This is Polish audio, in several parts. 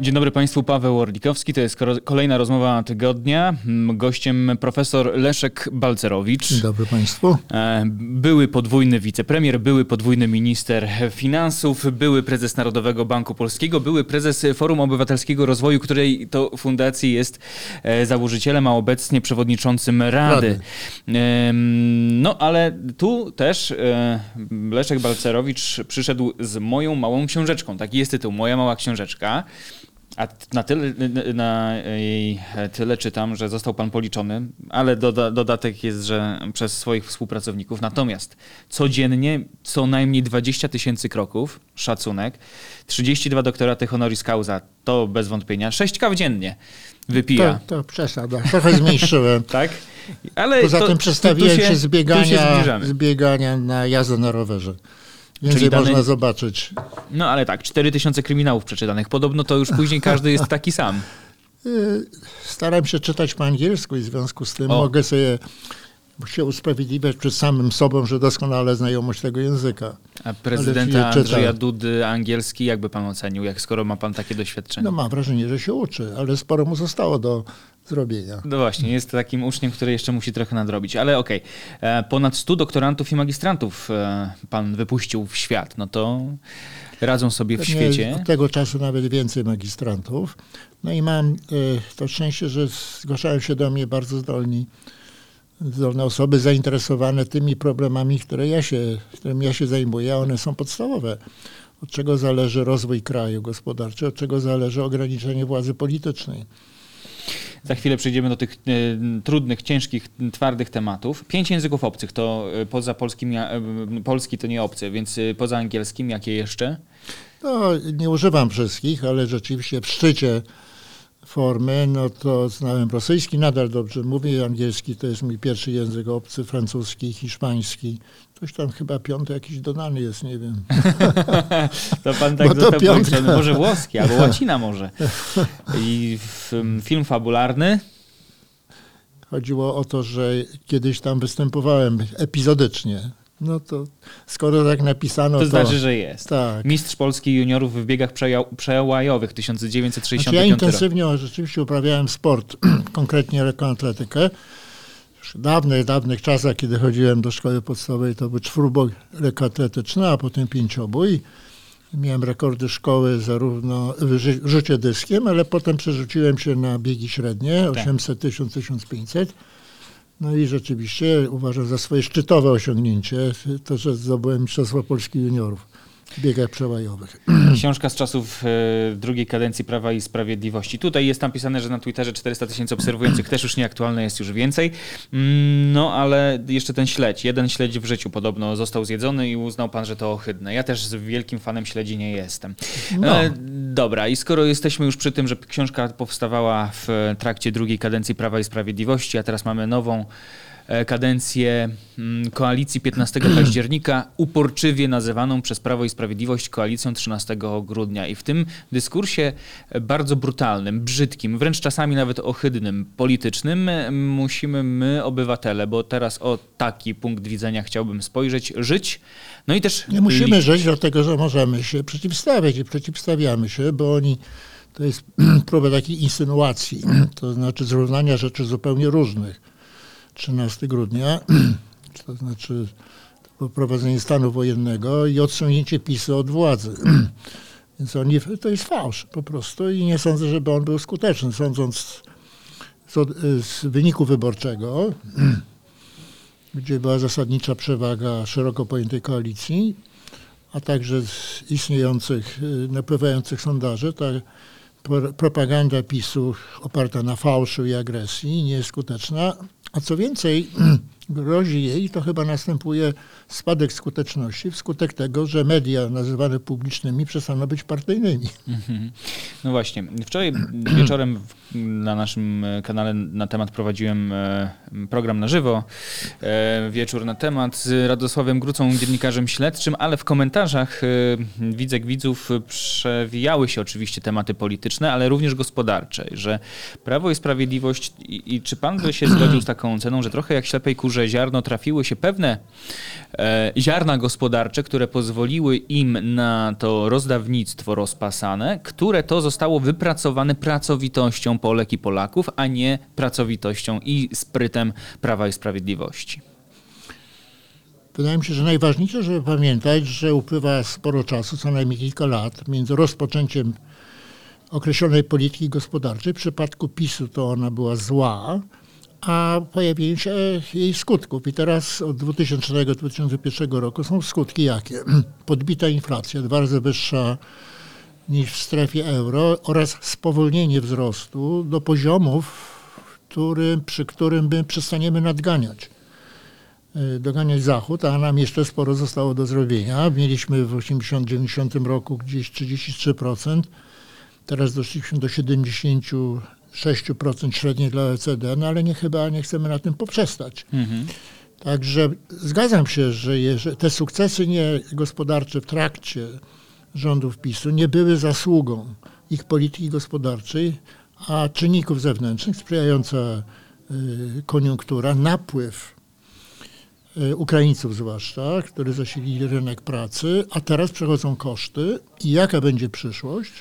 Dzień dobry Państwu, Paweł Orlikowski. To jest kolejna rozmowa tygodnia. Gościem profesor Leszek Balcerowicz. Dzień dobry Państwu. E, były podwójny wicepremier, były podwójny minister finansów, były prezes Narodowego Banku Polskiego, były prezes Forum Obywatelskiego Rozwoju, której to fundacji jest e, założycielem, a obecnie przewodniczącym Rady. Rady. No ale tu też e, Leszek Balcerowicz przyszedł z moją małą książeczką. Taki jest tytuł, Moja mała książeczka. A na tyle, na jej tyle czytam, że został pan policzony, ale doda, dodatek jest, że przez swoich współpracowników. Natomiast codziennie co najmniej 20 tysięcy kroków, szacunek, 32 doktoraty honoris causa, to bez wątpienia, 6 kaw dziennie wypija. To, to przesada, trochę zmniejszyłem. tak? Ale Poza to, tym przestawiłem się, się z biegania, z biegania na jazdę na rowerze. Więcej Czyli można zobaczyć. No ale tak, 4000 kryminałów przeczytanych. Podobno to już później każdy jest taki sam. Y, staram się czytać po angielsku i w związku z tym o. mogę sobie się usprawiedliwiać przed samym sobą, że doskonale znajomość tego języka. A prezydenta Andrzeja Dudy angielski jakby pan ocenił, jak skoro ma pan takie doświadczenie? No mam wrażenie, że się uczy, ale sporo mu zostało do zrobienia. No właśnie, jest takim uczniem, który jeszcze musi trochę nadrobić, ale okej. Okay. E, ponad 100 doktorantów i magistrantów e, pan wypuścił w świat, no to radzą sobie w świecie. Od tego czasu nawet więcej magistrantów. No i mam e, to szczęście, że zgłaszają się do mnie bardzo zdolni zdolne osoby zainteresowane tymi problemami, które ja się, którymi ja się zajmuję, a one są podstawowe. Od czego zależy rozwój kraju gospodarczy, od czego zależy ograniczenie władzy politycznej. Za chwilę przejdziemy do tych y, trudnych, ciężkich, twardych tematów. Pięć języków obcych to y, poza polskim, y, polski to nie obcy, więc poza angielskim jakie jeszcze? No, nie używam wszystkich, ale rzeczywiście w szczycie formy, no to znałem rosyjski, nadal dobrze mówię, angielski to jest mój pierwszy język obcy, francuski, hiszpański. Coś tam chyba piąty jakiś dodany jest, nie wiem. to pan tak został piątka. Może włoski, albo łacina może. I film fabularny? Chodziło o to, że kiedyś tam występowałem epizodycznie no to skoro tak napisano, to... To znaczy, że jest. Tak. Mistrz Polski juniorów w biegach przełajowych 1965 znaczy, Ja intensywnie rok. rzeczywiście uprawiałem sport, konkretnie lekkoatletykę. W dawnych, dawnych czasach, kiedy chodziłem do szkoły podstawowej, to był czwórbój lekkoatletyczny, a potem pięciobój. Miałem rekordy szkoły zarówno w rzucie dyskiem, ale potem przerzuciłem się na biegi średnie, 800, 1000, 1500. No i rzeczywiście uważam za swoje szczytowe osiągnięcie to, że zdobyłem Mistrzostwo Polski Juniorów biegach przełajowych. Książka z czasów e, drugiej kadencji Prawa i Sprawiedliwości. Tutaj jest napisane, że na Twitterze 400 tysięcy obserwujących też już nieaktualne jest już więcej. Mm, no ale jeszcze ten śledź. Jeden śledź w życiu podobno został zjedzony i uznał pan, że to ohydne. Ja też z wielkim fanem śledzi nie jestem. No. E, dobra, i skoro jesteśmy już przy tym, że książka powstawała w trakcie drugiej kadencji Prawa i Sprawiedliwości, a teraz mamy nową kadencję mm, koalicji 15 października, uporczywie nazywaną przez Prawo i Sprawiedliwość koalicją 13 grudnia. I w tym dyskursie bardzo brutalnym, brzydkim, wręcz czasami nawet ohydnym, politycznym, e, musimy my, obywatele, bo teraz o taki punkt widzenia chciałbym spojrzeć, żyć. No i też. Nie musimy liczyć. żyć, dlatego że możemy się przeciwstawiać i przeciwstawiamy się, bo oni. To jest próba takiej insynuacji, to znaczy zrównania rzeczy zupełnie różnych. 13 grudnia, to znaczy poprowadzenie stanu wojennego i odsunięcie PiSu od władzy. Więc oni, to jest fałsz po prostu i nie sądzę, żeby on był skuteczny. Sądząc z, z wyniku wyborczego, gdzie była zasadnicza przewaga szeroko pojętej koalicji, a także z istniejących, napływających sondaży, ta propaganda PiSu oparta na fałszu i agresji nie jest skuteczna, a co więcej, grozi jej, to chyba następuje spadek skuteczności wskutek tego, że media nazywane publicznymi przestaną być partyjnymi. Mhm. No właśnie. Wczoraj wieczorem na naszym kanale na temat prowadziłem e, program na żywo. E, wieczór na temat z Radosławem Grucą, dziennikarzem śledczym, ale w komentarzach e, widzek widzów przewijały się oczywiście tematy polityczne, ale również gospodarcze, że Prawo i Sprawiedliwość i, i czy pan by się zgodził z taką oceną, że trochę jak ślepej kurze że ziarno trafiły się pewne e, ziarna gospodarcze, które pozwoliły im na to rozdawnictwo rozpasane, które to zostało wypracowane pracowitością Polek i Polaków, a nie pracowitością i sprytem Prawa i Sprawiedliwości. Wydaje mi się, że najważniejsze, żeby pamiętać, że upływa sporo czasu, co najmniej kilka lat, między rozpoczęciem określonej polityki gospodarczej. W przypadku PiSu to ona była zła, a pojawieniem się jej skutków. I teraz od 2000-2001 roku są skutki jakie? Podbita inflacja, dwa razy wyższa niż w strefie euro oraz spowolnienie wzrostu do poziomów, który, przy którym my przestaniemy nadganiać y, doganiać Zachód, a nam jeszcze sporo zostało do zrobienia. Mieliśmy w 80-90 roku gdzieś 33%, teraz doszliśmy do 76% średniej dla OECD, no ale nie chyba nie chcemy na tym poprzestać. Mhm. Także zgadzam się, że te sukcesy nie gospodarcze w trakcie rządów PiSu nie były zasługą ich polityki gospodarczej, a czynników zewnętrznych, sprzyjająca y, koniunktura, napływ y, Ukraińców zwłaszcza, którzy zasilili rynek pracy, a teraz przechodzą koszty i jaka będzie przyszłość,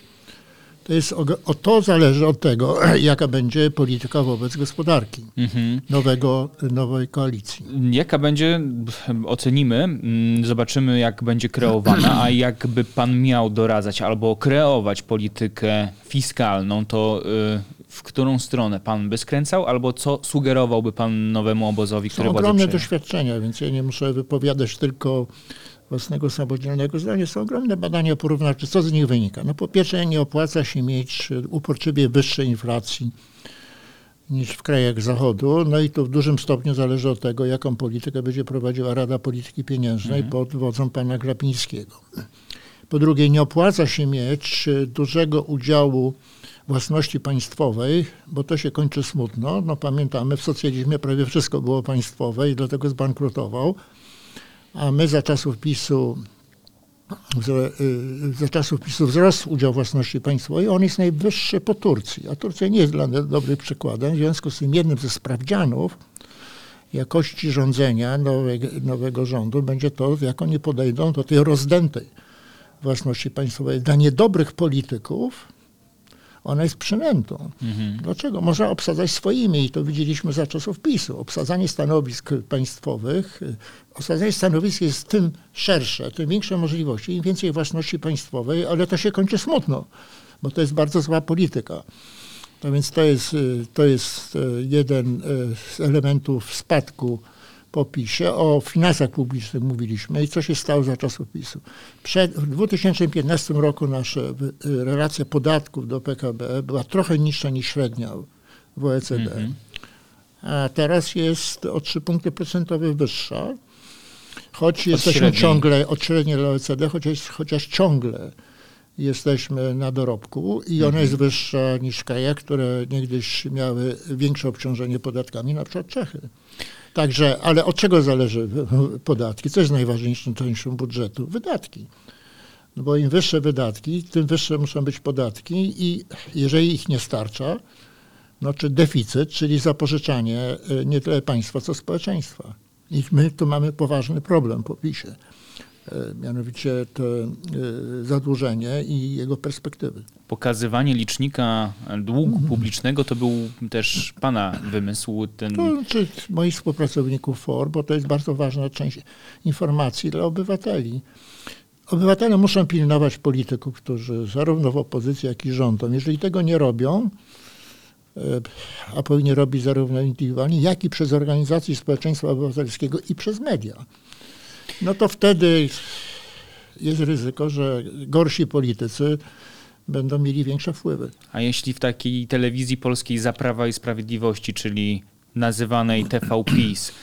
to jest o, o, to zależy od tego, jaka będzie polityka wobec gospodarki mhm. nowego, nowej koalicji. Jaka będzie, ocenimy, mm, zobaczymy jak będzie kreowana, a jakby pan miał doradzać albo kreować politykę fiskalną, to y, w którą stronę pan by skręcał, albo co sugerowałby pan nowemu obozowi, który Są ogromne doświadczenia, więc ja nie muszę wypowiadać tylko własnego samodzielnego zdania. Są ogromne badania porównawcze. Co z nich wynika? No po pierwsze nie opłaca się mieć uporczywie wyższej inflacji niż w krajach Zachodu. No i to w dużym stopniu zależy od tego, jaką politykę będzie prowadziła Rada Polityki Pieniężnej mhm. pod wodzą pana Glapińskiego. Po drugie, nie opłaca się mieć dużego udziału własności państwowej, bo to się kończy smutno. No pamiętamy, w socjalizmie prawie wszystko było państwowe i dlatego zbankrutował a my za czasów PiSu y, za czasów PiSu wzrósł udział własności państwowej, on jest najwyższy po Turcji, a Turcja nie jest dla nas dobrym przykładem. W związku z tym jednym ze sprawdzianów jakości rządzenia nowego, nowego rządu będzie to, jak oni podejdą do tej rozdętej własności państwowej. Dla niedobrych polityków ona jest przynętą. Mhm. Dlaczego? Można obsadzać swoimi i to widzieliśmy za czasów PiSu. Obsadzanie stanowisk państwowych, obsadzanie stanowisk jest tym szersze, tym większe możliwości, im więcej własności państwowej, ale to się kończy smutno, bo to jest bardzo zła polityka. No więc to jest, to jest e, jeden z elementów spadku po PiSie. O finansach publicznych mówiliśmy i co się stało za czasów PiSu. Przed, w 2015 roku nasza relacja podatków do PKB była trochę niższa niż średnia w OECD. Mm -hmm. A teraz jest o 3 punkty procentowe wyższa. Choć od jesteśmy średniej. ciągle od średniej dla OECD, chociaż, chociaż ciągle jesteśmy na dorobku i ona mhm. jest wyższa niż w krajach, które niegdyś miały większe obciążenie podatkami, na przykład Czechy. Także, ale od czego zależy podatki? Co jest najważniejszą częścią budżetu? Wydatki. No bo im wyższe wydatki, tym wyższe muszą być podatki i jeżeli ich nie starcza, no czy deficyt, czyli zapożyczanie y, nie tyle państwa, co społeczeństwa. I my tu mamy poważny problem po PiSie. E, mianowicie to e, zadłużenie i jego perspektywy. Pokazywanie licznika długu mhm. publicznego to był też Pana wymysł. Ten... To znaczy moich współpracowników FOR, bo to jest bardzo ważna część informacji dla obywateli. Obywatele muszą pilnować polityków, którzy zarówno w opozycji, jak i rządom, jeżeli tego nie robią, e, a powinni robić zarówno indywidualnie, jak i przez organizacje społeczeństwa obywatelskiego i przez media no to wtedy jest ryzyko, że gorsi politycy będą mieli większe wpływy. A jeśli w takiej telewizji polskiej za Prawa i Sprawiedliwości, czyli nazywanej TVPiS, e,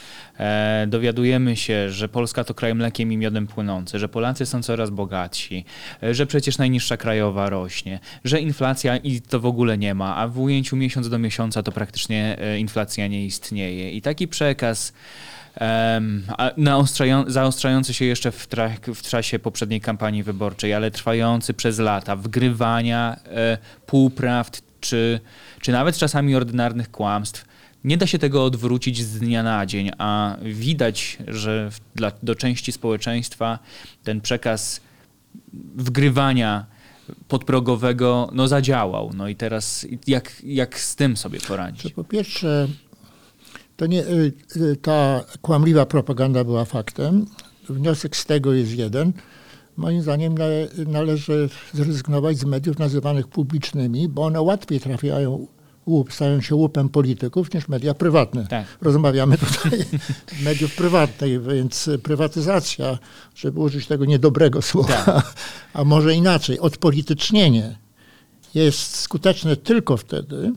dowiadujemy się, że Polska to kraj mlekiem i miodem płynący, że Polacy są coraz bogatsi, e, że przecież najniższa krajowa rośnie, że inflacja i to w ogóle nie ma, a w ujęciu miesiąc do miesiąca to praktycznie e, inflacja nie istnieje. I taki przekaz zaostrzający się jeszcze w, tra- w czasie poprzedniej kampanii wyborczej, ale trwający przez lata, wgrywania e, półprawd czy, czy nawet czasami ordynarnych kłamstw, nie da się tego odwrócić z dnia na dzień, a widać, że dla, do części społeczeństwa ten przekaz wgrywania podprogowego no, zadziałał. No i teraz jak, jak z tym sobie poradzić? Po pierwsze, to nie, y, y, ta kłamliwa propaganda była faktem. Wniosek z tego jest jeden. Moim zdaniem należy zrezygnować z mediów nazywanych publicznymi, bo one łatwiej trafiają łup, stają się łupem polityków niż media prywatne. Tak. Rozmawiamy tutaj mediów prywatnych, więc prywatyzacja, żeby użyć tego niedobrego słowa, tak. a może inaczej, odpolitycznienie jest skuteczne tylko wtedy,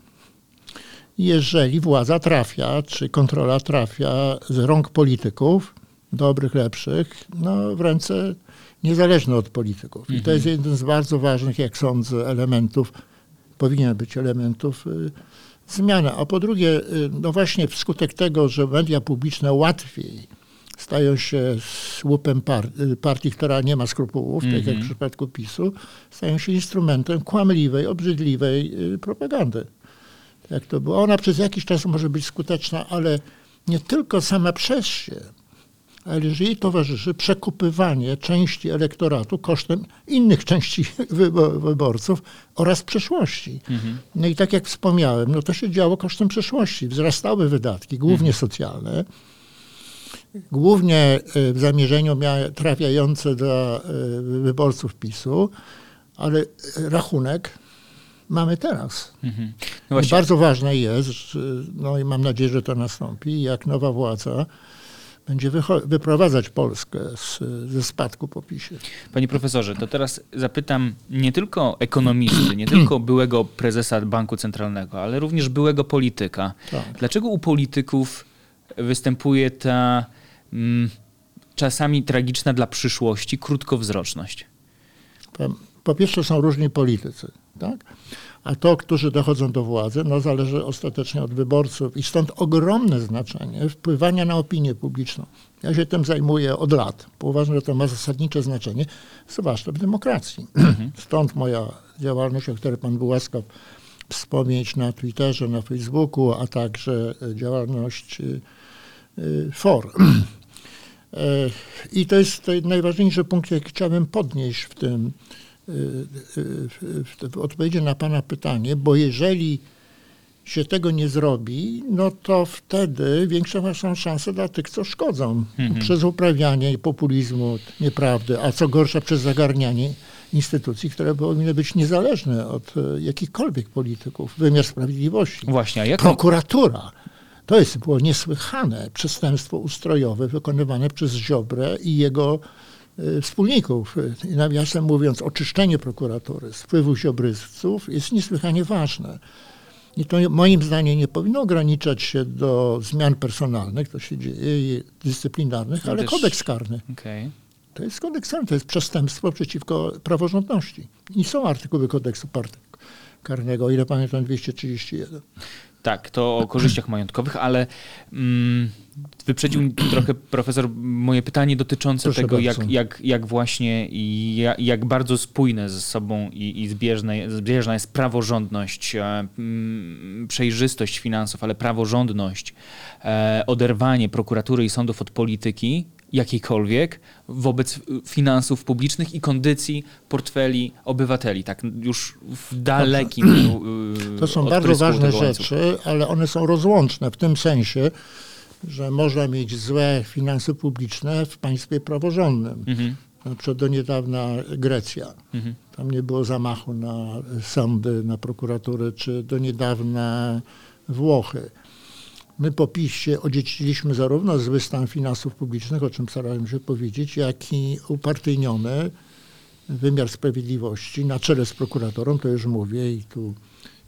jeżeli władza trafia, czy kontrola trafia z rąk polityków, dobrych, lepszych, no, w ręce niezależne od polityków. I to jest mhm. jeden z bardzo ważnych, jak sądzę, elementów, powinien być elementów y, zmiany. A po drugie, y, no właśnie wskutek tego, że media publiczne łatwiej stają się słupem par- y, partii, która nie ma skrupułów, mm -hmm. tak jak w mhm. przypadku PiSu, stają się instrumentem kłamliwej, obrzydliwej propagandy. Jak to było. Ona przez jakiś czas może być skuteczna, ale nie tylko sama przez się, ale jeżeli towarzyszy przekupywanie części elektoratu kosztem innych części wyborców oraz przeszłości. Mhm. No i tak jak wspomniałem, no to się działo kosztem przeszłości. Wzrastały wydatki, głównie mhm. socjalne, głównie e, w zamierzeniu trafiające do e, wyborców PiSu, ale rachunek mamy teraz. Mhm. No bardzo ważne jest, no i mam nadzieję, że to nastąpi, jak nowa władza będzie wyprowadzać Polskę z, ze spadku po PiSie. Panie profesorze, to teraz zapytam nie tylko ekonomisty, nie tylko byłego prezesa Banku Centralnego, ale również byłego polityka. Tak. Dlaczego u polityków występuje ta mm, czasami tragiczna dla przyszłości krótkowzroczność? Po, pierwsze są różni politycy. Tak? A to, którzy dochodzą do władzy, no zależy ostatecznie od wyborców i stąd ogromne znaczenie wpływania na opinię publiczną. Ja się tym zajmuję od lat, bo uważam, że to ma zasadnicze znaczenie, zwłaszcza w demokracji. Mhm. Stąd moja działalność, o której pan był łaskaw wspomnieć na Twitterze, na Facebooku, a także działalność y, y, FOR. E, I to jest najważniejszy punkt, jaki chciałbym podnieść w tym, w odpowiedzi na Pana pytanie, bo jeżeli się tego nie zrobi, no to wtedy większe są szanse dla tych, co szkodzą. Mhm. Przez uprawianie populizmu, nieprawdy, a co gorsza przez zagarnianie instytucji, które powinny być niezależne od e, jakichkolwiek polityków. Wymiar sprawiedliwości. Właśnie, a jak... Prokuratura. To jest było niesłychane przestępstwo ustrojowe wykonywane przez Ziobrę i jego Y, wspólników. I nawiasem mówiąc, oczyszczenie prokuratury z wpływów ziobrysców jest niesłychanie ważne. I to moim zdaniem nie powinno ograniczać się do zmian personalnych, to się dzieje, dyscyplinarnych, ale kodeks karny. Okay. To jest kodeks karny, to jest przestępstwo przeciwko praworządności. I są artykuły kodeksu karnego, o ile pamiętam 231. Tak, to o korzyściach majątkowych, ale mm, wyprzedził trochę profesor moje pytanie dotyczące Proszę tego, jak, jak, jak właśnie jak, jak bardzo spójne ze sobą i, i zbieżne, zbieżna jest praworządność, e, mm, przejrzystość finansów, ale praworządność, e, oderwanie prokuratury i sądów od polityki jakiejkolwiek wobec finansów publicznych i kondycji portfeli obywateli, tak już w dalekim... To są bardzo ważne rzeczy, ale one są rozłączne w tym sensie, że można mieć złe finanse publiczne w państwie praworządnym. Mhm. Na przykład do niedawna Grecja. Mhm. Tam nie było zamachu na sądy, na prokuratury, czy do niedawna Włochy. My po PiSie odziedziciliśmy zarówno zły stan finansów publicznych, o czym starałem się powiedzieć, jak i upartyjniony wymiar sprawiedliwości na czele z prokuratorą, to już mówię i tu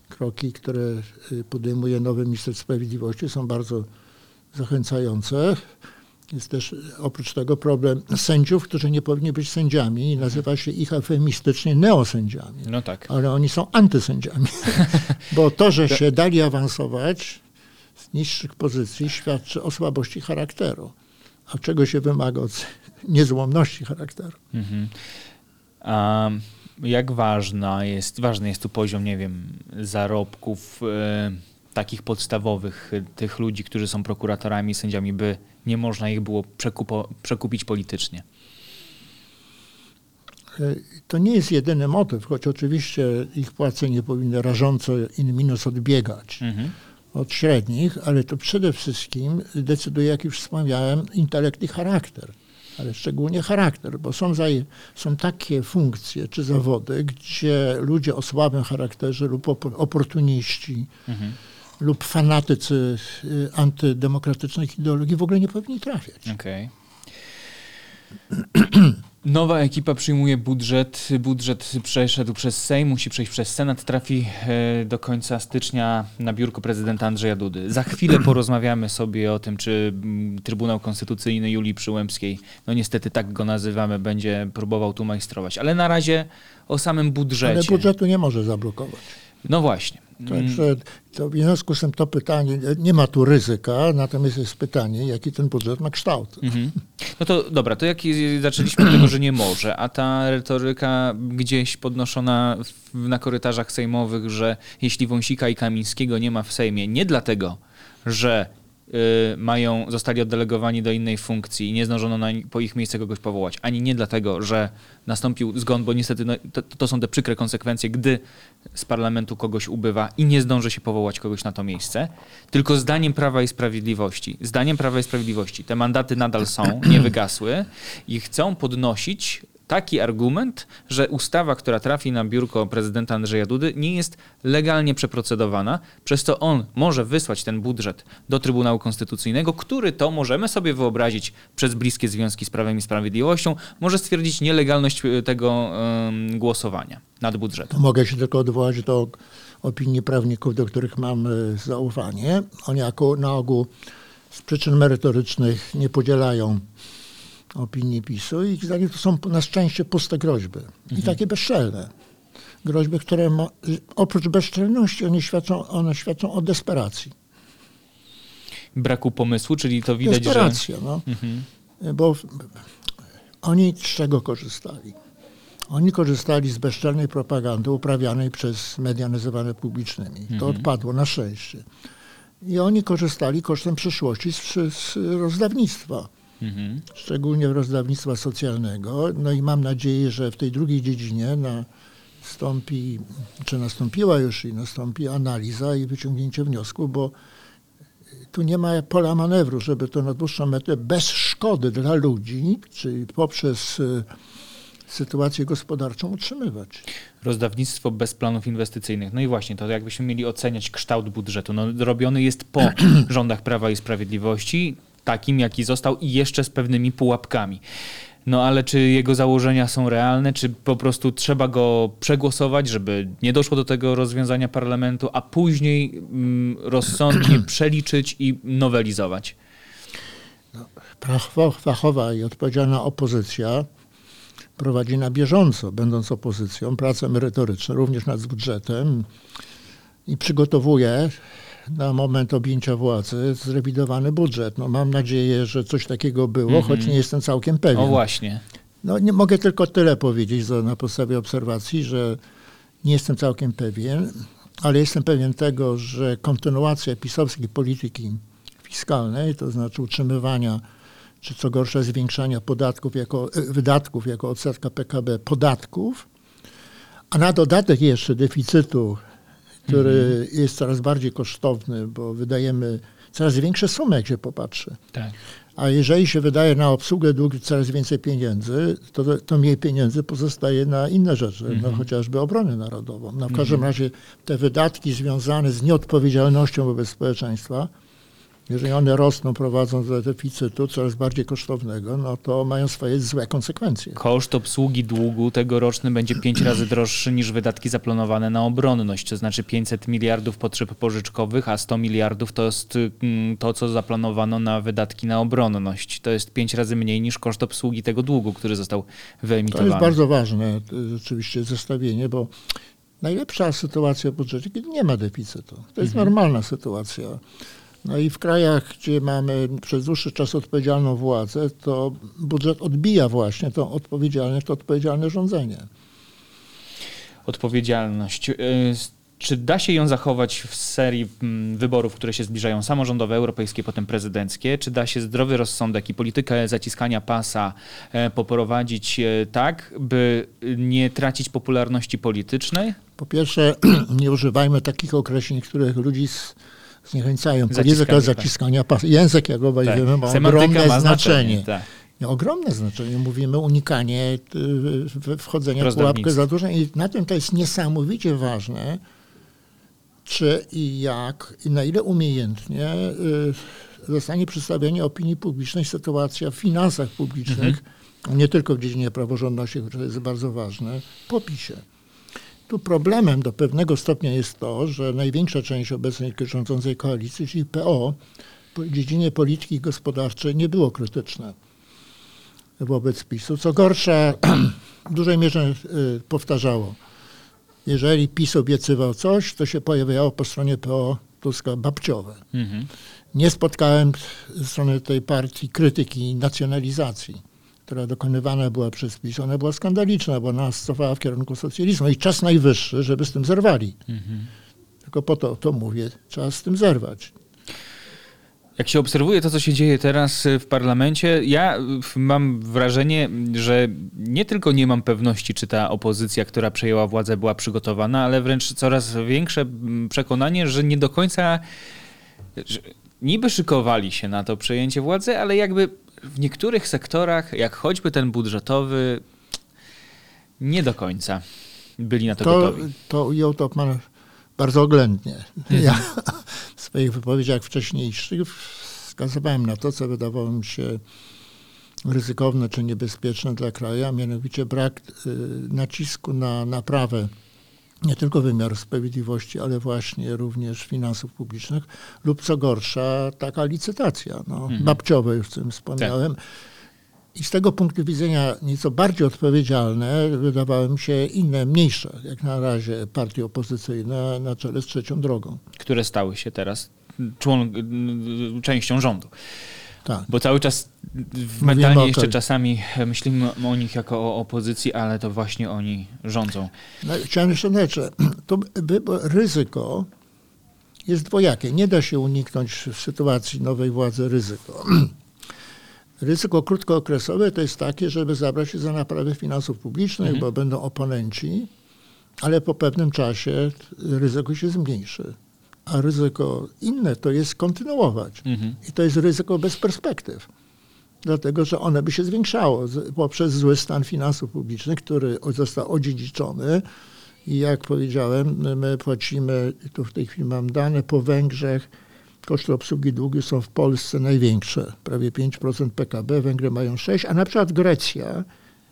kroki, które y, podejmuje nowy minister sprawiedliwości są bardzo zachęcające. Jest też oprócz tego problem sędziów, którzy nie powinni być sędziami i nazywa się ich eufemistycznie neosędziami. No tak. Ale oni są antysędziami. Bo to, że się dali awansować z niższych pozycji świadczy o słabości charakteru. A czego się wymaga od niezłomności charakteru? Mhm. A jak ważna jest, ważny jest tu poziom, nie wiem, zarobków, takich podstawowych, y, tych ludzi, którzy są prokuratorami, sędziami, by nie można ich było przekupo, przekupić politycznie? E, to nie jest jedyny motyw, choć oczywiście ich płace nie powinny rażąco in minus odbiegać mhm. od średnich, ale to przede wszystkim decyduje, jak już wspomniałem, intelekt i charakter. Ale szczególnie charakter, bo są, są takie funkcje czy zawody, gdzie ludzie o słabym charakterze lub oportuniści mhm. Lub fanatycy y, antydemokratycznych ideologii w ogóle nie powinni trafiać. Okay. Nowa ekipa przyjmuje budżet. Budżet przeszedł przez Sejm, musi przejść przez Senat, trafi e, do końca stycznia na biurko prezydenta Andrzeja Dudy. Za chwilę porozmawiamy sobie o tym, czy mm, Trybunał Konstytucyjny Julii Przyłębskiej, no niestety tak go nazywamy, będzie próbował tu majstrować. Ale na razie o samym budżecie. Ale budżetu nie może zablokować. No właśnie. Także to w związku z tym to pytanie, nie ma tu ryzyka, natomiast jest pytanie, jaki ten budżet ma kształt. Mhm. No to dobra, to jak zaczęliśmy od tego, że nie może, a ta retoryka gdzieś podnoszona w, na korytarzach sejmowych, że jeśli Wąsika i Kamińskiego nie ma w Sejmie, nie dlatego, że mają, zostali oddelegowani do innej funkcji i nie zdążono na, po ich miejsce kogoś powołać, ani nie dlatego, że nastąpił zgon, bo niestety no, to, to, są te przykre konsekwencje, gdy z parlamentu kogoś ubywa i nie zdąży się powołać kogoś na to miejsce, tylko zdaniem Prawa i Sprawiedliwości. Zdaniem Prawa i Sprawiedliwości te mandaty nadal są, nie wygasły i chcą podnosić taki argument, że ustawa, która trafi na biurko prezydenta Andrzeja Dudy, nie jest legalnie przeprocedowana, przez co on może wysłać ten budżet do Trybunału Konstytucyjnego, który to możemy sobie wyobrazić przez bliskie związki z Prawem i Sprawiedliwością, może stwierdzić nielegalność e, tego um, głosowania nad budżetem. Mogę się tylko odwołać do opinii prawników, do których mam e, zaufanie. Oni jako na ogół z przyczyn merytorycznych nie podzielają opinii PiSu i ich zdaniem to są na szczęście puste groźby. I mhm. takie bezczelne. Groźby, które ma, oprócz bezczelności one świadczą, one świadczą o desperacji. Braku pomysłu, czyli to widać, Desperacja, że... no. Mhm. Bo oni z czego korzystali? Oni korzystali z bezczelnej propagandy uprawianej przez media nazywane publicznymi. To mhm. odpadło na szczęście. I oni korzystali kosztem przyszłości z, z rozdawnictwa mhm. szczególnie rozdawnictwa socjalnego. No i mam nadzieję, że w tej drugiej dziedzinie nastąpi, czy nastąpiła już i nastąpi analiza i wyciągnięcie wniosku, bo tu nie ma pola manewru, żeby to na dłuższą metę bez szkody dla ludzi, czyli poprzez y, sytuację gospodarczą utrzymywać. Rozdawnictwo bez planów inwestycyjnych. No i właśnie, to jakbyśmy mieli oceniać kształt budżetu. No, robiony jest po rządach Prawa i Sprawiedliwości takim, jaki został i jeszcze z pewnymi pułapkami. No ale czy jego założenia są realne, czy po prostu trzeba go przegłosować, żeby nie doszło do tego rozwiązania parlamentu, a później mm, rozsądnie przeliczyć i nowelizować? No, fachowa i odpowiedzialna opozycja prowadzi na bieżąco, będąc opozycją, pracę merytoryczną, również nad budżetem i przygotowuje na moment objęcia władzy zrewidowany budżet. No, mam nadzieję, że coś takiego było, mm -hmm. choć nie jestem całkiem pewien. O właśnie. No, nie mogę tylko tyle powiedzieć na podstawie obserwacji, że nie jestem całkiem pewien, ale jestem pewien tego, że kontynuacja pisowskiej polityki fiskalnej, to znaczy utrzymywania, czy co gorsze zwiększania podatków jako, e, wydatków jako odsetka PKB podatków, a na dodatek jeszcze deficytu który mhm. jest coraz bardziej kosztowny, bo wydajemy coraz większe sumy, jak się popatrzy. Tak. A jeżeli się wydaje na obsługę długu coraz więcej pieniędzy, to, to mniej pieniędzy pozostaje na inne rzeczy, no, mhm. chociażby obronę narodową. No, w każdym mhm. razie te wydatki związane z nieodpowiedzialnością wobec społeczeństwa jeżeli one rosną, prowadząc do deficytu coraz bardziej kosztownego, no to mają swoje złe konsekwencje. Koszt obsługi długu tegoroczny będzie pięć razy droższy niż wydatki zaplanowane na obronność, to znaczy 500 miliardów potrzeb pożyczkowych, a 100 miliardów to jest mm, to, co zaplanowano na wydatki na obronność. To jest pięć razy mniej niż koszt obsługi tego długu, który został wyemitowany. To jest bardzo ważne rzeczywiście zestawienie, bo najlepsza sytuacja w budżecie, kiedy nie ma deficytu. To jest mhm. normalna sytuacja. No i w krajach, gdzie mamy przez dłuższy czas odpowiedzialną władzę, to budżet odbija właśnie to odpowiedzialne, to odpowiedzialne rządzenie. Odpowiedzialność. Y, Czy da się ją zachować w serii mm, wyborów, które się zbliżają, samorządowe, europejskie, potem prezydenckie? Czy da się zdrowy rozsądek i politykę zaciskania pasa e, poprowadzić e, tak, by nie tracić popularności politycznej? Po pierwsze, nie używajmy takich określeń, których ludzi z, zniechęcają. Polityka pasa. zaciskania pasa. Język, jak obaj Tak. wiemy, ma Semantyka ogromne ma znaczenie. Tak. Miał ogromne znaczenie. Mówimy unikanie y, wchodzenia w pułapkę zadłużenia i na tym to jest niesamowicie ważne, czy i jak i na ile umiejętnie y, zostanie przedstawienie opinii publicznej sytuacja w finansach publicznych, nie tylko w dziedzinie praworządności, które jest bardzo ważne, po PiSie. Tu problemem do pewnego stopnia jest to, że największa część obecnej rządzącej koalicji, czyli PO, w dziedzinie polityki gospodarczej nie było krytyczne wobec PiSu. Co gorsza, w dużej mierze y, powtarzało, jeżeli PiS obiecywał coś, to się pojawiało po stronie PO Tuska babciowe. Mhm. Nie spotkałem ze strony tej partii krytyki nacjonalizacji, która dokonywana była przez PiS. Ona była skandaliczna, bo nas cofała w kierunku socjalizmu i czas najwyższy, żeby z tym zerwali. Mhm. Tylko po to to mówię, trzeba z tym zerwać. Jak się obserwuje to, co się dzieje teraz y, w parlamencie, ja y, mam wrażenie, że nie tylko nie mam pewności, czy ta opozycja, która przejęła władzę, była przygotowana, ale wręcz coraz większe mm, przekonanie, że nie do końca. Że niby szykowali się na to przejęcie władzy, ale jakby w niektórych sektorach, jak choćby ten budżetowy, nie do końca byli na to, To, gotowi. to ujął Topman bardzo oględnie. Ja w swoich wypowiedziach wcześniejszych wskazywałem na to, co wydawało mi się ryzykowne czy niebezpieczne dla kraju, a mianowicie brak y, nacisku na naprawę nie tylko wymiaru sprawiedliwości, ale właśnie również finansów publicznych lub co gorsza taka licytacja, no, babciowe już o tym wspomniałem. I z tego punktu widzenia nieco bardziej odpowiedzialne wydawały mi się inne, mniejsze, jak na razie partie opozycyjne na czele z trzecią drogą. które stały się teraz człon- częścią rządu. Tak. Bo cały czas mentalnie jeszcze tej- czasami myślimy o nich jako o opozycji, ale to właśnie oni rządzą. No, chciałem jeszcze dodać, że to ryzyko jest dwojakie. Nie da się uniknąć w sytuacji nowej władzy ryzyko. Ryzyko krótkookresowe to jest takie, żeby zabrać się za naprawę finansów publicznych, bo będą oponenci, ale po pewnym czasie ryzyko się zmniejszy. A ryzyko inne to jest kontynuować. Mhm. I to jest ryzyko bez perspektyw. Dlatego, że one by się zwiększało poprzez zły stan finansów publicznych, który został odziedziczony. I jak powiedziałem, my płacimy, tu w tej chwili mam dane, po Węgrzech koszty obsługi długu są w Polsce największe, prawie 5% PKB, Węgry mają 6%, a na przykład Grecja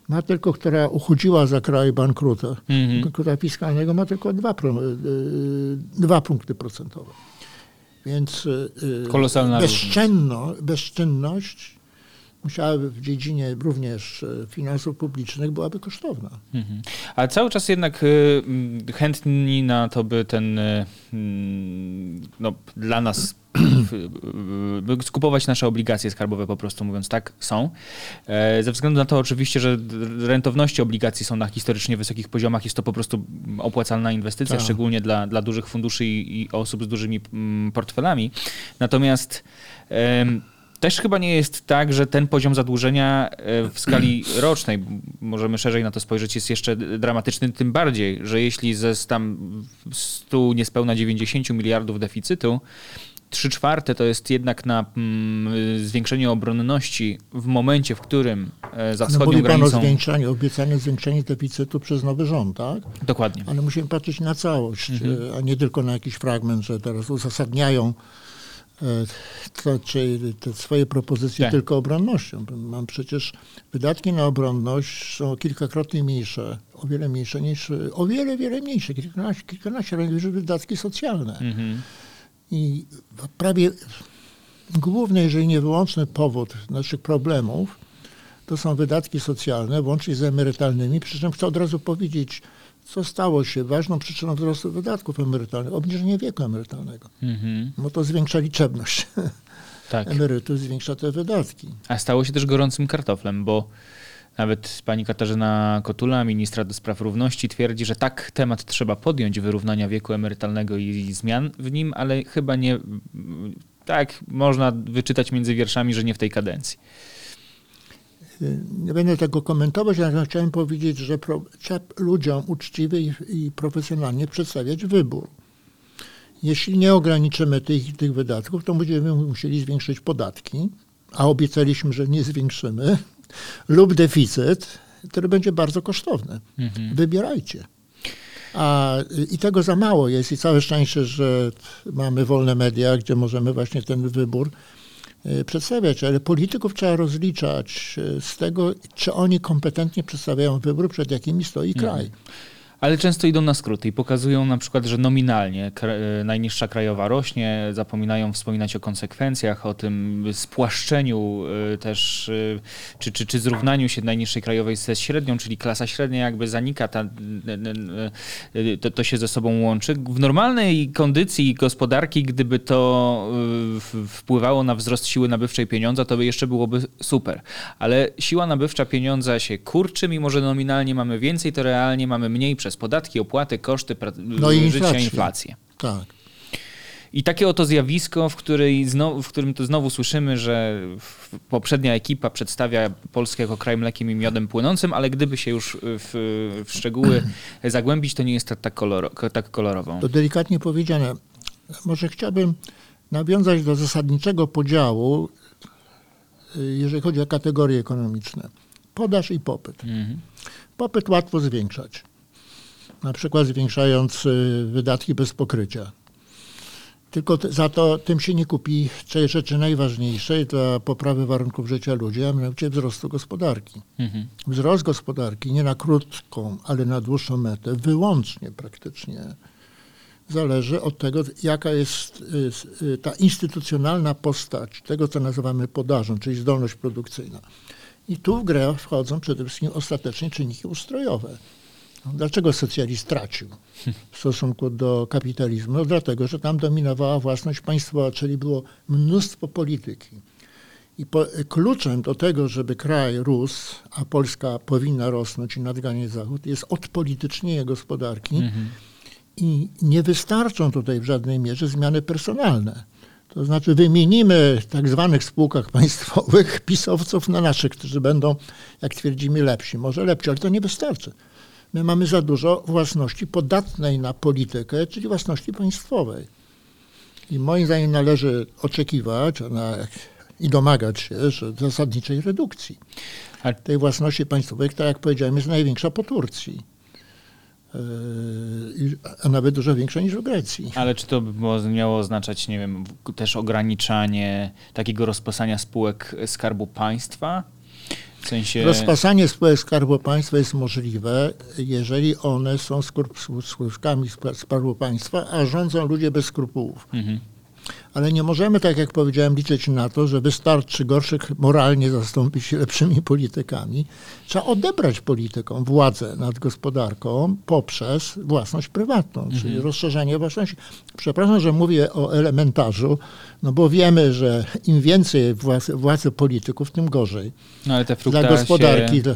ma tylko, która uchodziła za kraj bankruta, Mhm. bankruta fiskalnego, ma tylko 2, pro, y, dwa punkty procentowe. Więc y, y, Kolosalna bezczynno, bezczynność musiałaby w dziedzinie również finansów publicznych byłaby kosztowna. Mhm. A cały czas jednak chętni na to, by ten no, dla nas by skupować nasze obligacje skarbowe, po prostu mówiąc tak, są. E, Ze względu na to oczywiście, że rentowności obligacji są na historycznie wysokich poziomach, jest to po prostu opłacalna inwestycja, Tak. szczególnie dla, dla dużych funduszy i, i osób z dużymi mm, portfelami. Natomiast też chyba nie jest tak, że ten poziom zadłużenia e, w skali rocznej, możemy szerzej na to spojrzeć, jest jeszcze dramatyczny, tym bardziej, że jeśli ze tam 100 niespełna 90 miliardów deficytu, 3 czwarte to jest jednak na mm, zwiększenie obronności w momencie, w którym e, za Ale wschodnią mówi pan o granicą... zwiększaniu, obiecane zwiększenie deficytu przez nowy rząd, tak? Dokładnie. Ale musimy patrzeć na całość, Mhm. e, a nie tylko na jakiś fragment, że teraz uzasadniają e, to, czy te swoje propozycje Tak. tylko obronnością. Mam przecież wydatki na obronność są kilkakrotnie mniejsze, o wiele mniejsze niż, o wiele, wiele mniejsze, kilkanaście, kilkanaście razy niż wydatki socjalne. Mhm. I prawie główny, jeżeli nie wyłączny powód naszych problemów to są wydatki socjalne, łącznie z emerytalnymi. Przy czym chcę od razu powiedzieć, co stało się ważną przyczyną wzrostu wydatków emerytalnych. Obniżenie wieku emerytalnego. Mhm. Bo to zwiększa liczebność Tak. emerytów, zwiększa te wydatki. A stało się też gorącym kartoflem, bo Nawet pani Katarzyna Kotula, ministra do spraw równości, twierdzi, że tak temat trzeba podjąć wyrównania wieku emerytalnego i zmian w nim, ale chyba nie. Tak, można wyczytać między wierszami, że nie w tej kadencji. Nie będę tego komentować, ale chciałem powiedzieć, że trzeba ludziom uczciwie i, i profesjonalnie przedstawiać wybór. Jeśli nie ograniczymy tych, tych wydatków, to będziemy musieli zwiększyć podatki, a obiecaliśmy, że nie zwiększymy, lub deficyt, który będzie bardzo kosztowny. Mhm. Wybierajcie. A, I tego za mało jest i całe szczęście, że mamy wolne media, gdzie możemy właśnie ten wybór y, przedstawiać, ale polityków trzeba rozliczać y, z tego, czy oni kompetentnie przedstawiają wybór, przed jakimi stoi kraj. Mhm ale często idą na skróty i pokazują na przykład, że nominalnie e, najniższa krajowa rośnie, zapominają wspominać o konsekwencjach, o tym spłaszczeniu e, też, e, czy, czy, czy zrównaniu się najniższej krajowej ze średnią, czyli klasa średnia jakby zanika, ta, to, to się ze sobą łączy. W normalnej kondycji gospodarki, gdyby to wpływało na wzrost siły nabywczej pieniądza, to by jeszcze byłoby super. Ale siła nabywcza pieniądza się kurczy, mimo że nominalnie mamy więcej, to realnie mamy mniej przez przez podatki, opłaty, koszty no i życia, inflację. inflację. Tak. I takie oto zjawisko, w, której znowu, w którym to znowu słyszymy, że poprzednia ekipa przedstawia Polskę jako kraj mlekiem i miodem płynącym, ale gdyby się już w, w szczegóły zagłębić, to nie jest tak, koloro, tak kolorową. To delikatnie powiedziane. Może chciałbym nawiązać do zasadniczego podziału, jeżeli chodzi o kategorie ekonomiczne. Podaż i popyt. Mhm. Popyt łatwo zwiększać na przykład zwiększając y, wydatki bez pokrycia. Tylko za to tym się nie kupi tej rzeczy najważniejszej dla poprawy warunków życia ludzi, a mianowicie wzrostu gospodarki. Mhm. Wzrost gospodarki nie na krótką, ale na dłuższą metę, wyłącznie praktycznie zależy od tego, jaka jest y, y, ta instytucjonalna postać tego, co nazywamy podażą, czyli zdolność produkcyjna. I tu w grę wchodzą przede wszystkim ostatecznie czynniki ustrojowe. Dlaczego socjalizm stracił w stosunku do kapitalizmu? No dlatego, że tam dominowała własność państwowa, czyli było mnóstwo polityki. I po, kluczem do tego, żeby kraj rósł, a Polska powinna rosnąć i nadganiać Zachód, jest odpolitycznienie gospodarki. Mhm. I nie wystarczą tutaj w żadnej mierze zmiany personalne. To znaczy wymienimy w tak zwanych spółkach państwowych pisowców na naszych, którzy będą, jak twierdzimy, lepsi. Może lepsi, ale to nie wystarczy my mamy za dużo własności podatnej na politykę, czyli własności państwowej. I moim zdaniem należy oczekiwać i domagać się że zasadniczej redukcji tej własności państwowej, która, jak powiedziałem, jest największa po Turcji. E, a nawet dużo większa niż w Grecji. Ale czy to by miało oznaczać, nie wiem, też ograniczanie takiego rozposania spółek Skarbu Państwa? W sensie... Rozpasanie spółek Skarbu Państwa jest możliwe, jeżeli one są spółkami Skarbu Państwa, a rządzą ludzie bez skrupułów. Mhm. Ale nie możemy, tak jak powiedziałem, liczyć na to, że wystarczy gorszych moralnie zastąpić lepszymi politykami. Trzeba odebrać politykom władzę nad gospodarką poprzez własność prywatną, mhm. czyli rozszerzenie własności. Przepraszam, że mówię o elementarzu, no bo wiemy, że im więcej władzy, władzy polityków, tym gorzej. No ale te Dla gospodarki. Się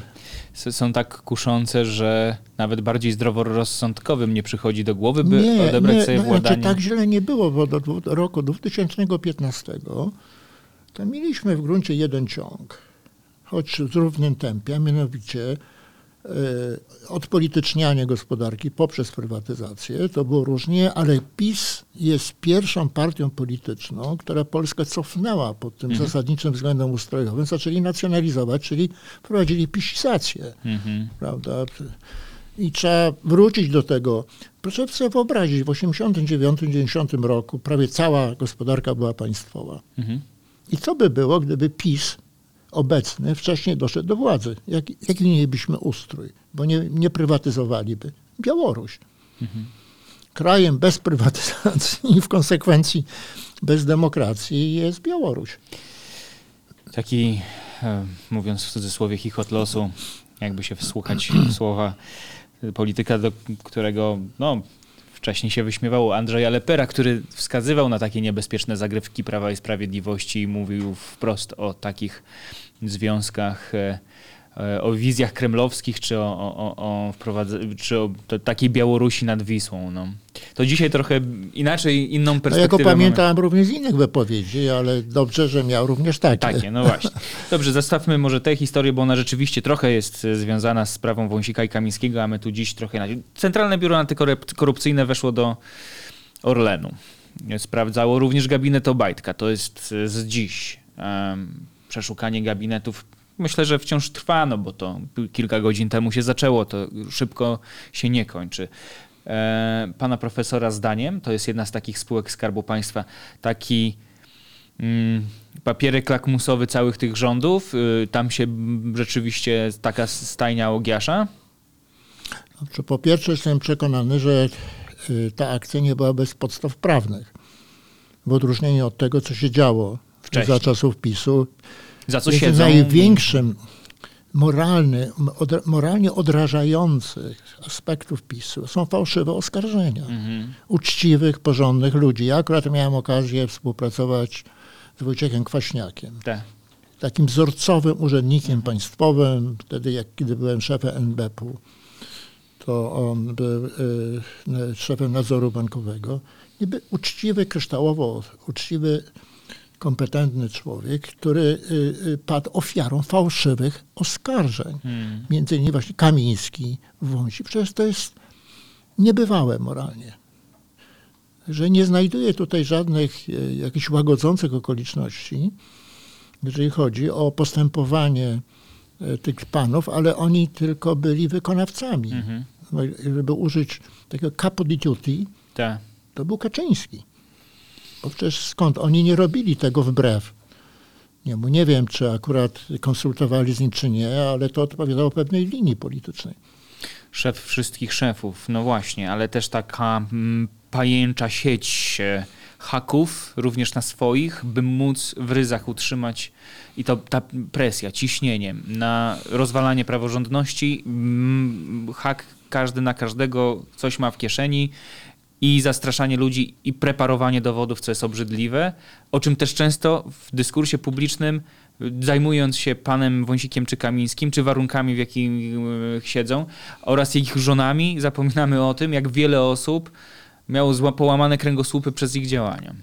są tak kuszące, że nawet bardziej zdroworozsądkowym nie przychodzi do głowy, by nie, odebrać nie, sobie no, władanie. Znaczy, tak źle nie było, bo do, do roku 2015 to mieliśmy w gruncie jeden ciąg, choć w równym tempie, a mianowicie odpolitycznianie gospodarki poprzez prywatyzację, to było różnie, ale PiS jest pierwszą partią polityczną, która Polskę cofnęła pod tym mhm. zasadniczym względem ustrojowym. Zaczęli nacjonalizować, czyli wprowadzili pisizację, mhm. prawda? I trzeba wrócić do tego. Proszę sobie wyobrazić, w 1989-1990 roku prawie cała gospodarka była państwowa. Mhm. I co by było, gdyby PiS obecny wcześniej doszedł do władzy. Jak, jaki mielibyśmy ustrój? Bo nie, nie prywatyzowaliby. Białoruś. Mhm. Krajem bez prywatyzacji i w konsekwencji bez demokracji jest Białoruś. Taki, e, mówiąc w cudzysłowie, chichot losu, jakby się wsłuchać w słowa polityka, do którego no, wcześniej się wyśmiewało Andrzeja Lepera, który wskazywał na takie niebezpieczne zagrywki Prawa i Sprawiedliwości i mówił wprost o takich związkach e, o wizjach kremlowskich, czy o, o, o, czy o takiej Białorusi nad Wisłą. No. To dzisiaj trochę inaczej, inną No, ja perspektywę go mamy. również z innych wypowiedzi, ale dobrze, że miał również takie. Takie, no właśnie. Dobrze, zostawmy może tę historię, bo ona rzeczywiście trochę jest e, związana z sprawą Wąsika i Kamińskiego, a my tu dziś trochę inaczej. Centralne Biuro Antykorupcyjne weszło do Orlenu. Sprawdzało również gabinet Obajtka. To jest e, z dziś. Przeszukanie gabinetów myślę, że wciąż trwa, no bo to kilka godzin temu się zaczęło, to szybko się nie kończy. E, Pana profesora zdaniem, to jest jedna z takich spółek Skarbu Państwa, taki mm, papierek lakmusowy całych tych rządów. Y, Tam się rzeczywiście taka stajnia ogiasza. Znaczy, po pierwsze jestem przekonany, że y, ta akcja nie była bez podstaw prawnych. W odróżnieniu od tego, co się działo Wcześniej. za czasów PiSu. Za co Jest siedzą. największym moralny, od, moralnie odrażających aspektów PiSu są fałszywe oskarżenia Mhm. uczciwych, porządnych ludzi. Ja akurat miałem okazję współpracować z Wojciechem Kwaśniakiem, Te. takim wzorcowym urzędnikiem Mhm. państwowym. Wtedy, jak, kiedy byłem szefem NBP-u, to on był y, y, szefem nadzoru bankowego. Niby uczciwy, kryształowo uczciwy, kompetentny człowiek, który y, y, padł ofiarą fałszywych oskarżeń. Hmm. Między innymi właśnie Kamiński, Wąsi. Przecież to jest niebywałe moralnie. Że nie znajduję tutaj żadnych e, jakichś łagodzących okoliczności, jeżeli chodzi o postępowanie tych panów, ale oni tylko byli wykonawcami. Mhm. Żeby użyć takiego capo di tutti, Te. to był Kaczyński. Bo przecież skąd? Oni nie robili tego wbrew niemu. Nie wiem, czy akurat konsultowali z nim, czy nie, ale to odpowiadało pewnej linii politycznej. Szef wszystkich szefów, no właśnie, ale też taka mm, pajęcza sieć e, haków, również na swoich, by móc w ryzach utrzymać i to ta presja, ciśnienie na rozwalanie praworządności, mm, hak każdy na każdego coś ma w kieszeni i zastraszanie ludzi i preparowanie dowodów, co jest obrzydliwe, o czym też często w dyskursie publicznym zajmując się panem Wąsikiem czy Kamińskim, czy warunkami, w jakich siedzą, oraz ich żonami, zapominamy o tym, jak wiele osób miało połamane kręgosłupy przez ich działania.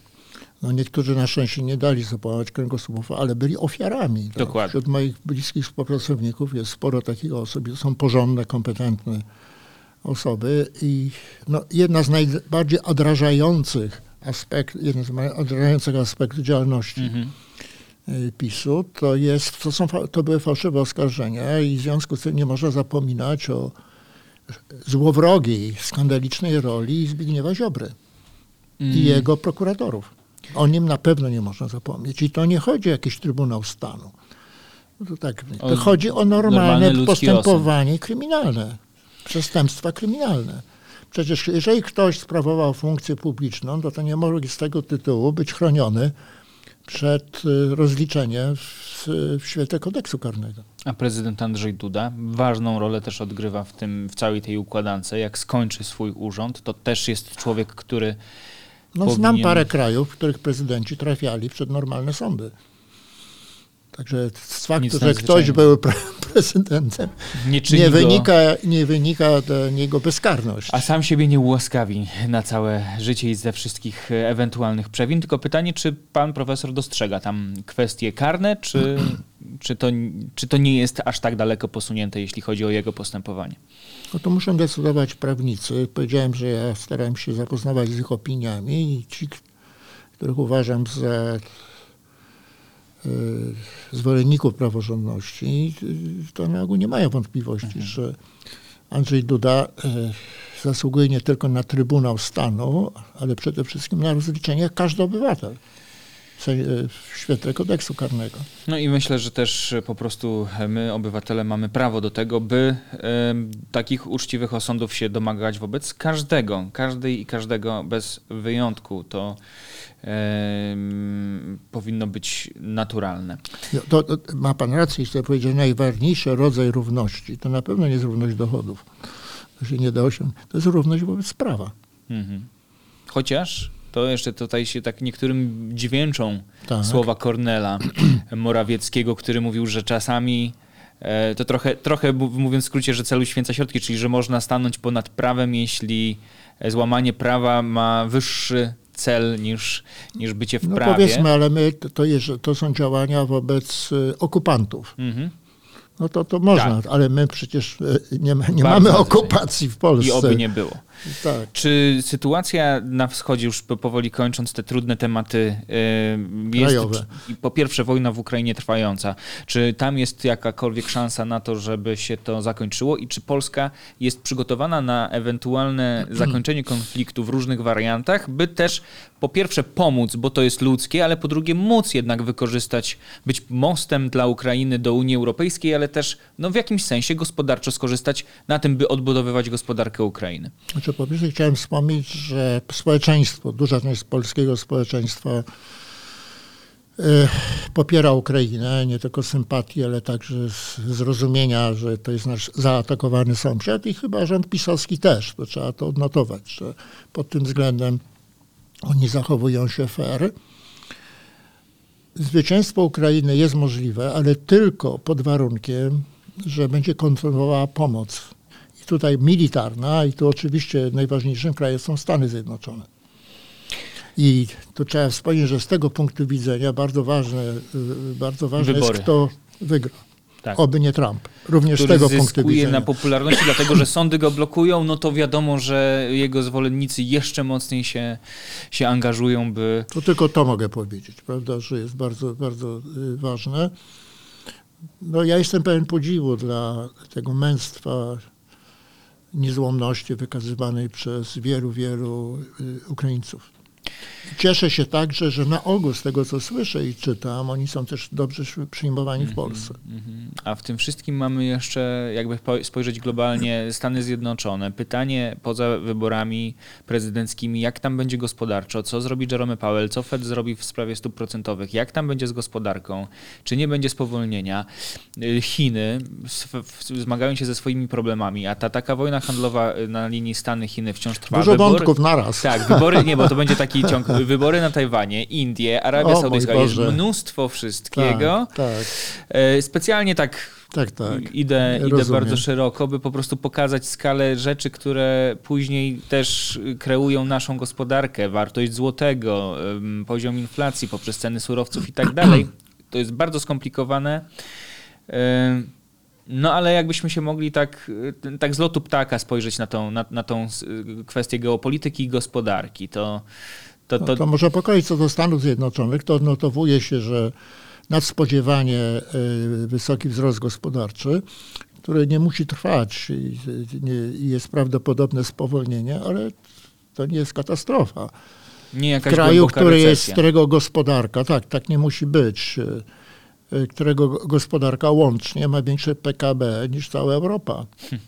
No niektórzy na szczęście nie dali zapałać kręgosłupów, ale byli ofiarami. tak. Dokładnie. Wśród moich bliskich współpracowników jest sporo takich osób, są porządne, kompetentne osoby i no, jedna z najbardziej odrażających aspektów, jeden z odrażających aspektów działalności y, PiSu to jest, to, są, to były fałszywe oskarżenia i w związku z tym nie można zapominać o złowrogiej, skandalicznej roli Zbigniewa Ziobry Mm. i jego prokuratorów. O nim na pewno nie można zapomnieć. I to nie chodzi o jakiś Trybunał Stanu. To, tak, to O chodzi o normalne ludzki postępowanie kryminalne, przestępstwa kryminalne. Przecież jeżeli ktoś sprawował funkcję publiczną, to to nie może z tego tytułu być chroniony przed y, rozliczeniem w, w świetle kodeksu karnego. A prezydent Andrzej Duda ważną rolę też odgrywa w, tym, w całej tej układance. Jak skończy swój urząd, to też jest człowiek, który No, Znam Powinien- parę krajów, w których prezydenci trafiali przed normalne sądy. Także z faktu, że ktoś był pre prezydentem, nie wynika, nie wynika do niego bezkarność. A sam siebie nie ułaskawi na całe życie i ze wszystkich ewentualnych przewin. Tylko pytanie, czy pan profesor dostrzega tam kwestie karne, czy, czy, to, czy to nie jest aż tak daleko posunięte, jeśli chodzi o jego postępowanie? No to muszą decydować prawnicy. Powiedziałem, że ja staram się zapoznawać z ich opiniami i ci, których uważam za zwolenników praworządności, y, to na ogół nie mają wątpliwości, że Andrzej Duda y, zasługuje nie tylko na Trybunał Stanu, ale przede wszystkim na rozliczenie każdy obywatel w y, świetle kodeksu karnego. No i myślę, że też e, po prostu my, obywatele, mamy prawo do tego, by em, takich uczciwych osądów się domagać wobec każdego, każdej i każdego bez wyjątku. To em, powinno być naturalne. No, To, to ma pan rację, jeśli powiedzieć, najważniejszy rodzaj równości, to na pewno nie jest równość dochodów. To się nie da osiągnąć. To jest równość wobec prawa. Mhm. Chociaż to jeszcze tutaj się tak niektórym dźwięczą Tak. słowa Kornela Morawieckiego, który mówił, że czasami e, to trochę, trochę mówiąc w skrócie, że celu święca środki, czyli że można stanąć ponad prawem, jeśli złamanie prawa ma wyższy cel niż, niż bycie w no prawie. Powiedzmy, ale my, to, jest, to są działania wobec y, okupantów. Mhm. No to, to można, tak. ale my przecież y, nie, nie mamy okupacji w Polsce. I oby nie było. Tak. Czy sytuacja na wschodzie, już powoli kończąc te trudne tematy, jest Krajowe. po pierwsze wojna w Ukrainie trwająca, czy tam jest jakakolwiek szansa na to, żeby się to zakończyło i czy Polska jest przygotowana na ewentualne zakończenie konfliktu w różnych wariantach, by też po pierwsze pomóc, bo to jest ludzkie, ale po drugie móc jednak wykorzystać, być mostem dla Ukrainy do Unii Europejskiej, ale też no, w jakimś sensie gospodarczo skorzystać na tym, by odbudowywać gospodarkę Ukrainy. Znaczy, po pierwsze chciałem wspomnieć, że społeczeństwo, duża część polskiego społeczeństwa y, popiera Ukrainę, nie tylko sympatii, ale także zrozumienia, że to jest nasz zaatakowany sąsiad i chyba rząd pisowski też, to trzeba to odnotować, że pod tym względem oni zachowują się fair. Zwycięstwo Ukrainy jest możliwe, ale tylko pod warunkiem, że będzie kontynuowała pomoc. Tutaj militarna, i tu oczywiście najważniejszym krajem są Stany Zjednoczone. I tu trzeba wspomnieć, że z tego punktu widzenia bardzo ważne, y, bardzo ważne jest, kto wygra. Tak. Oby nie Trump. Również z tego punktu widzenia. na popularności, dlatego że sądy go blokują, no to wiadomo, że jego zwolennicy jeszcze mocniej się, się angażują, by... To tylko to mogę powiedzieć, prawda, że jest bardzo, bardzo y, ważne. No ja jestem pełen podziwu dla tego męstwa, niezłomności wykazywanej przez wielu, wielu y, Ukraińców. Cieszę się także, że na ogół z tego, co słyszę i czytam, oni są też dobrze przyjmowani w Polsce. Mm -hmm. A w tym wszystkim mamy jeszcze, jakby spojrzeć globalnie, Stany Zjednoczone. Pytanie poza wyborami prezydenckimi, jak tam będzie gospodarczo, co zrobi Jerome Powell, co Fed zrobi w sprawie stóp procentowych, jak tam będzie z gospodarką, czy nie będzie spowolnienia. Y, Chiny zmagają się ze swoimi problemami, a ta taka wojna handlowa na linii Stany-Chiny wciąż trwa. Dużo wątków naraz. Tak, wybory, nie, bo to będzie taki ciąg wybory na Tajwanie, Indie, Arabia o, Saudyjska, jest mnóstwo wszystkiego. Tak, tak. E, specjalnie tak tak, tak. Idę, idę bardzo szeroko, by po prostu pokazać skalę rzeczy, które później też kreują naszą gospodarkę, wartość złotego, poziom inflacji poprzez ceny surowców i tak dalej. To jest bardzo skomplikowane. No ale jakbyśmy się mogli tak, tak z lotu ptaka spojrzeć na tą, na, na tą kwestię geopolityki i gospodarki, to to, to... No to może pokoić co do Stanów Zjednoczonych, to odnotowuje się, że nadspodziewanie y, wysoki wzrost gospodarczy, który nie musi trwać i jest prawdopodobne spowolnienie, ale to nie jest katastrofa. Nie w kraju, który jest, którego gospodarka, tak, tak nie musi być, y, y, którego gospodarka łącznie ma większe PKB niż cała Europa. Hm.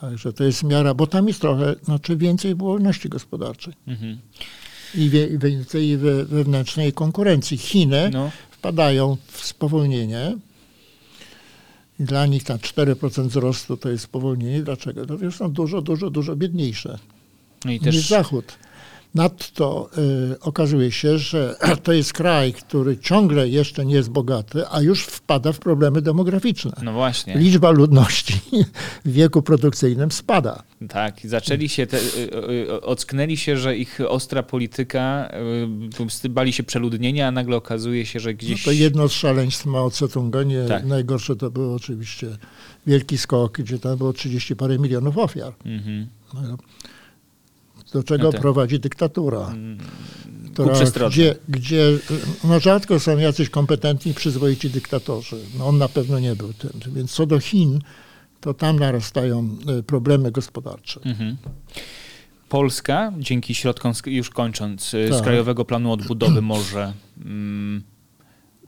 Także to jest miara, bo tam jest trochę, znaczy więcej wolności gospodarczej. Mhm i więcej wewnętrznej konkurencji. Chiny no. wpadają w spowolnienie. Dla nich ta 4% wzrostu to jest spowolnienie. Dlaczego? Dlatego są dużo, dużo, dużo biedniejsze no i też... niż Zachód. Nadto y, okazuje się, że to jest kraj, który ciągle jeszcze nie jest bogaty, a już wpada w problemy demograficzne. No właśnie. Liczba ludności w wieku produkcyjnym spada. Tak, zaczęli się, te, y, y, ocknęli się, że ich ostra polityka, y, bali się przeludnienia, a nagle okazuje się, że gdzieś... No to jedno z szaleństw Mao Tse-tunga, nie, tak. najgorsze to było oczywiście wielki skok, gdzie tam było 30 parę milionów ofiar. Mhm. No, do czego no prowadzi dyktatura. Mm, która, gdzie, gdzie no rzadko są jacyś kompetentni, przyzwoici dyktatorzy. No on na pewno nie był tym. Więc co do Chin, to tam narastają e, problemy gospodarcze. Mhm. Polska, dzięki środkom, już kończąc, e, tak. z Krajowego Planu Odbudowy może mm,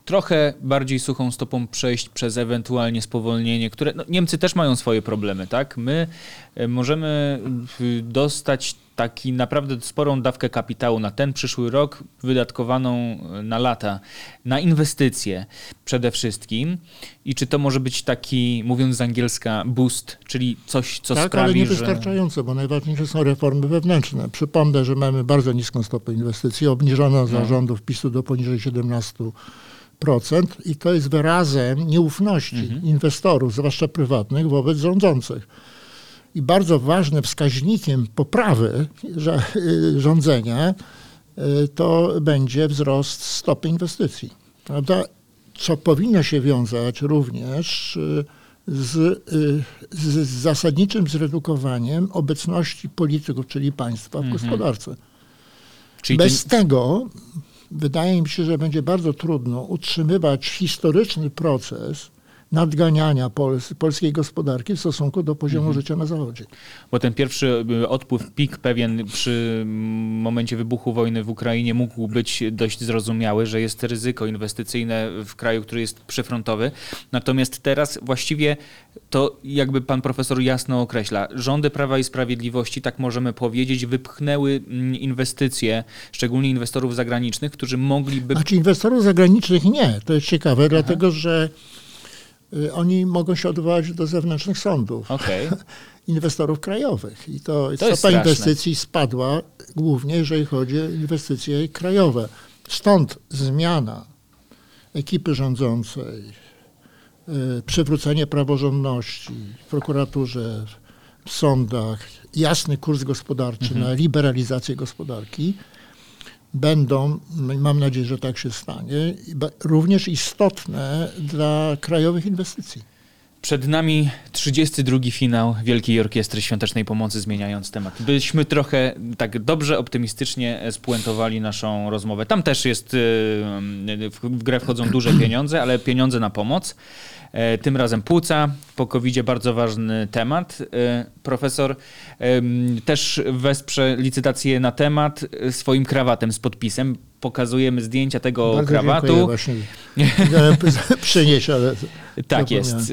trochę bardziej suchą stopą przejść przez ewentualnie spowolnienie, które no, Niemcy też mają swoje problemy, tak? My e, możemy dostać taki naprawdę sporą dawkę kapitału na ten przyszły rok, wydatkowaną e, na lata, na inwestycje przede wszystkim. I czy to może być taki, mówiąc z angielska, boost, czyli coś, co tak, sprawi, ale niewystarczająco, że... bo najważniejsze są reformy wewnętrzne. Przypomnę, że mamy bardzo niską stopę inwestycji, obniżoną za rządów PiSu do poniżej 17 i to jest wyrazem nieufności Mhm. inwestorów, zwłaszcza prywatnych, wobec rządzących. I bardzo ważnym wskaźnikiem poprawy y, rządzenia y, to będzie wzrost stopy inwestycji. Prawda? Co powinno się wiązać również y, z, z zasadniczym zredukowaniem obecności polityków, czyli państwa w Mhm. gospodarce. Czyli Bez ty, tego wydaje mi się, że będzie bardzo trudno utrzymywać historyczny proces nadganiania Pols polskiej gospodarki w stosunku do poziomu Mhm. życia na Zachodzie. bo ten pierwszy y, odpływ, pik pewien przy momencie wybuchu wojny w Ukrainie mógł być dość zrozumiały, że jest ryzyko inwestycyjne w kraju, który jest przyfrontowy. Natomiast teraz właściwie to jakby pan profesor jasno określa, rządy Prawa i Sprawiedliwości, tak możemy powiedzieć, wypchnęły mm, inwestycje, szczególnie inwestorów zagranicznych, którzy mogliby... Znaczy inwestorów zagranicznych nie. To jest ciekawe, dlatego że oni mogą się odwołać do zewnętrznych sądów. Okej. inwestorów krajowych. I to, To stopa inwestycji spadła głównie, jeżeli chodzi o inwestycje krajowe. Stąd zmiana ekipy rządzącej, y, przywrócenie praworządności w prokuraturze, w sądach, jasny kurs gospodarczy na liberalizację gospodarki będą, mam nadzieję, że tak się stanie, również istotne dla krajowych inwestycji. Przed nami 32 finał Wielkiej Orkiestry Świątecznej Pomocy, zmieniając temat. Byśmy trochę tak dobrze, optymistycznie spuentowali naszą rozmowę. Tam też jest, y, w w grę wchodzą duże pieniądze, ale pieniądze na pomoc. E, Tym razem płuca, po covid bardzo ważny temat. E, Profesor też wesprze licytację na temat e, swoim krawatem z podpisem. Pokazujemy zdjęcia tego Bardzo krawatu. właśnie. Miałem przynieść, ale Tak jest.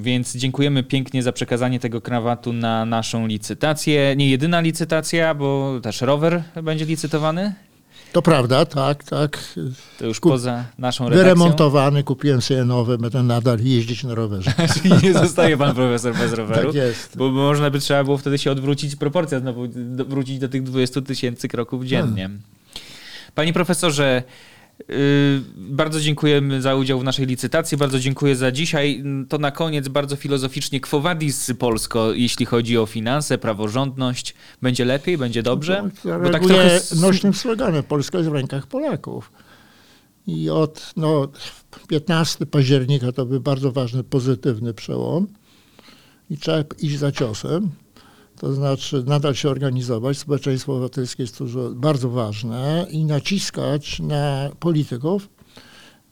Więc dziękujemy pięknie za przekazanie tego krawatu na naszą licytację. Nie jedyna licytacja, bo też rower będzie licytowany. To prawda, tak, tak. To już Kup- poza naszą redakcją. Wyremontowany, kupiłem sobie nowe, będę nadal jeździć na rowerze. Czyli nie zostaje pan profesor bez roweru. Tak jest. Bo można by trzeba było wtedy się odwrócić, proporcja znowu, wrócić do tych 20 tysięcy kroków dziennie. Hmm. Panie profesorze, yy, bardzo dziękujemy za udział w naszej licytacji, bardzo dziękuję za dzisiaj. To na koniec bardzo filozoficznie Quo Vadis Polsko, jeśli chodzi o finanse, praworządność. Będzie lepiej, będzie dobrze? To Bo tak trochę nośnym sloganem Polska jest w rękach Polaków. I od no, 15 października to był bardzo ważny, pozytywny przełom. I trzeba iść za ciosem. To znaczy nadal się organizować. Społeczeństwo obywatelskie jest dużo, bardzo ważne i naciskać na polityków,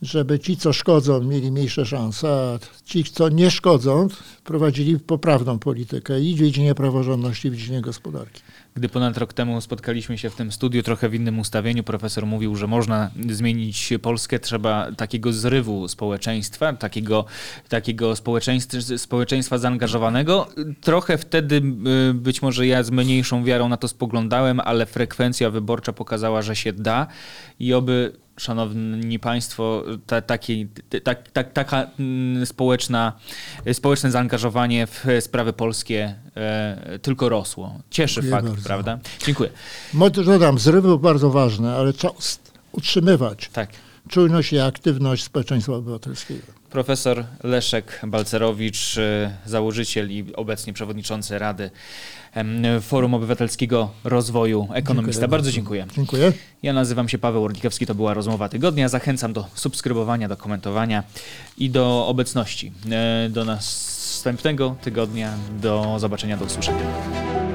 żeby ci, co szkodzą, mieli mniejsze szanse, a ci, co nie szkodzą, prowadzili poprawną politykę i w dziedzinie praworządności, i w dziedzinie gospodarki. Gdy ponad rok temu spotkaliśmy się w tym studiu, trochę w innym ustawieniu, profesor mówił, że można zmienić Polskę, trzeba takiego zrywu społeczeństwa, takiego, takiego społeczeństwa, społeczeństwa zaangażowanego. Trochę wtedy y, być może ja z mniejszą wiarą na to spoglądałem, ale frekwencja wyborcza pokazała, że się da i oby Szanowni Państwo, ta, taki, ta, ta, taka mm, społeczna, społeczne zaangażowanie w sprawy polskie e, tylko rosło. Cieszy Dziękuję fakt, bardzo. prawda? Dziękuję. Może dodam, zrywy był bardzo ważne, ale trzeba utrzymywać Tak. czujność i aktywność społeczeństwa obywatelskiego. Profesor Leszek Balcerowicz, e, założyciel i obecnie przewodniczący Rady Forum Obywatelskiego Rozwoju Ekonomista. Dziękuję bardzo dziękuję. Dziękuję. Ja nazywam się Paweł Orlikowski, to była rozmowa tygodnia. Zachęcam do subskrybowania, do komentowania i do obecności. E, Do następnego tygodnia. Do zobaczenia, do usłyszenia.